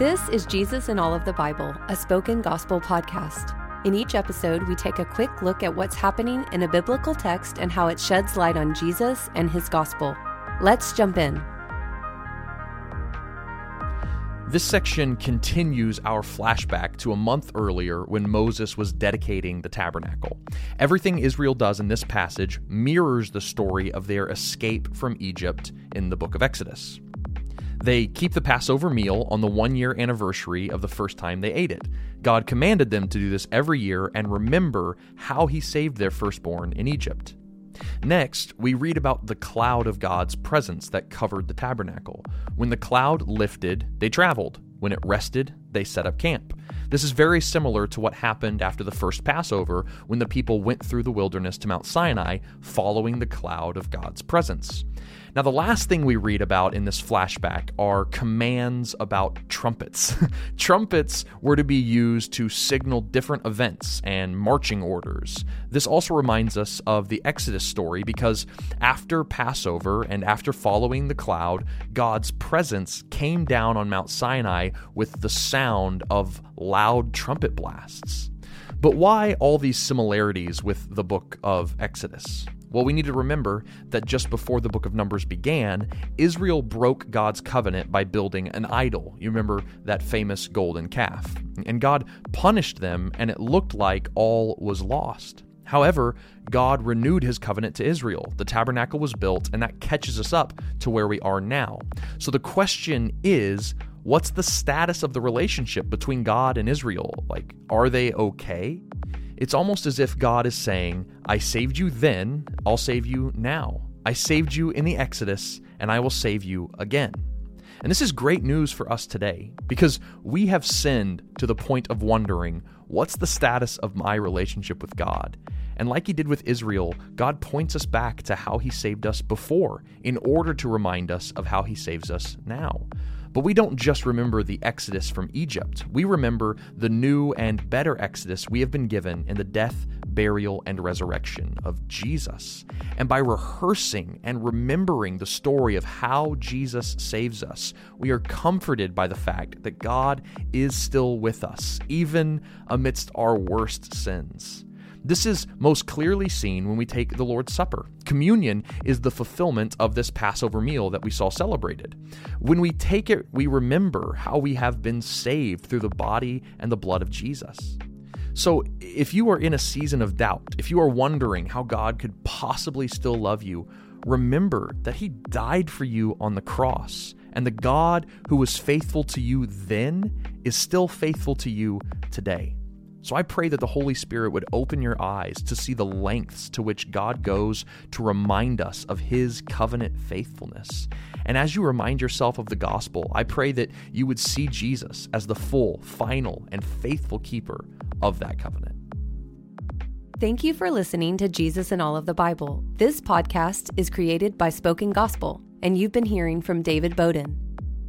This is Jesus in All of the Bible, a spoken gospel podcast. In each episode, we take a quick look at what's happening in a biblical text and how it sheds light on Jesus and his gospel. Let's jump in. This section continues our flashback to a month earlier when Moses was dedicating the tabernacle. Everything Israel does in this passage mirrors the story of their escape from Egypt in the book of Exodus. They keep the Passover meal on the one year anniversary of the first time they ate it. God commanded them to do this every year and remember how he saved their firstborn in Egypt. Next, we read about the cloud of God's presence that covered the tabernacle. When the cloud lifted, they traveled. When it rested, they set up camp. This is very similar to what happened after the first Passover when the people went through the wilderness to Mount Sinai following the cloud of God's presence. Now, the last thing we read about in this flashback are commands about trumpets. trumpets were to be used to signal different events and marching orders. This also reminds us of the Exodus story because after Passover and after following the cloud, God's presence came down on Mount Sinai with the sound of loud trumpet blasts. But why all these similarities with the book of Exodus? Well, we need to remember that just before the book of Numbers began, Israel broke God's covenant by building an idol. You remember that famous golden calf. And God punished them, and it looked like all was lost. However, God renewed his covenant to Israel. The tabernacle was built, and that catches us up to where we are now. So the question is what's the status of the relationship between God and Israel? Like, are they okay? It's almost as if God is saying, I saved you then, I'll save you now. I saved you in the Exodus, and I will save you again. And this is great news for us today because we have sinned to the point of wondering what's the status of my relationship with God? And like he did with Israel, God points us back to how he saved us before in order to remind us of how he saves us now. But we don't just remember the exodus from Egypt, we remember the new and better exodus we have been given in the death, burial, and resurrection of Jesus. And by rehearsing and remembering the story of how Jesus saves us, we are comforted by the fact that God is still with us, even amidst our worst sins. This is most clearly seen when we take the Lord's Supper. Communion is the fulfillment of this Passover meal that we saw celebrated. When we take it, we remember how we have been saved through the body and the blood of Jesus. So, if you are in a season of doubt, if you are wondering how God could possibly still love you, remember that He died for you on the cross. And the God who was faithful to you then is still faithful to you today. So I pray that the Holy Spirit would open your eyes to see the lengths to which God goes to remind us of His covenant faithfulness. And as you remind yourself of the gospel, I pray that you would see Jesus as the full, final, and faithful keeper of that covenant. Thank you for listening to Jesus in All of the Bible. This podcast is created by Spoken Gospel, and you've been hearing from David Bowden.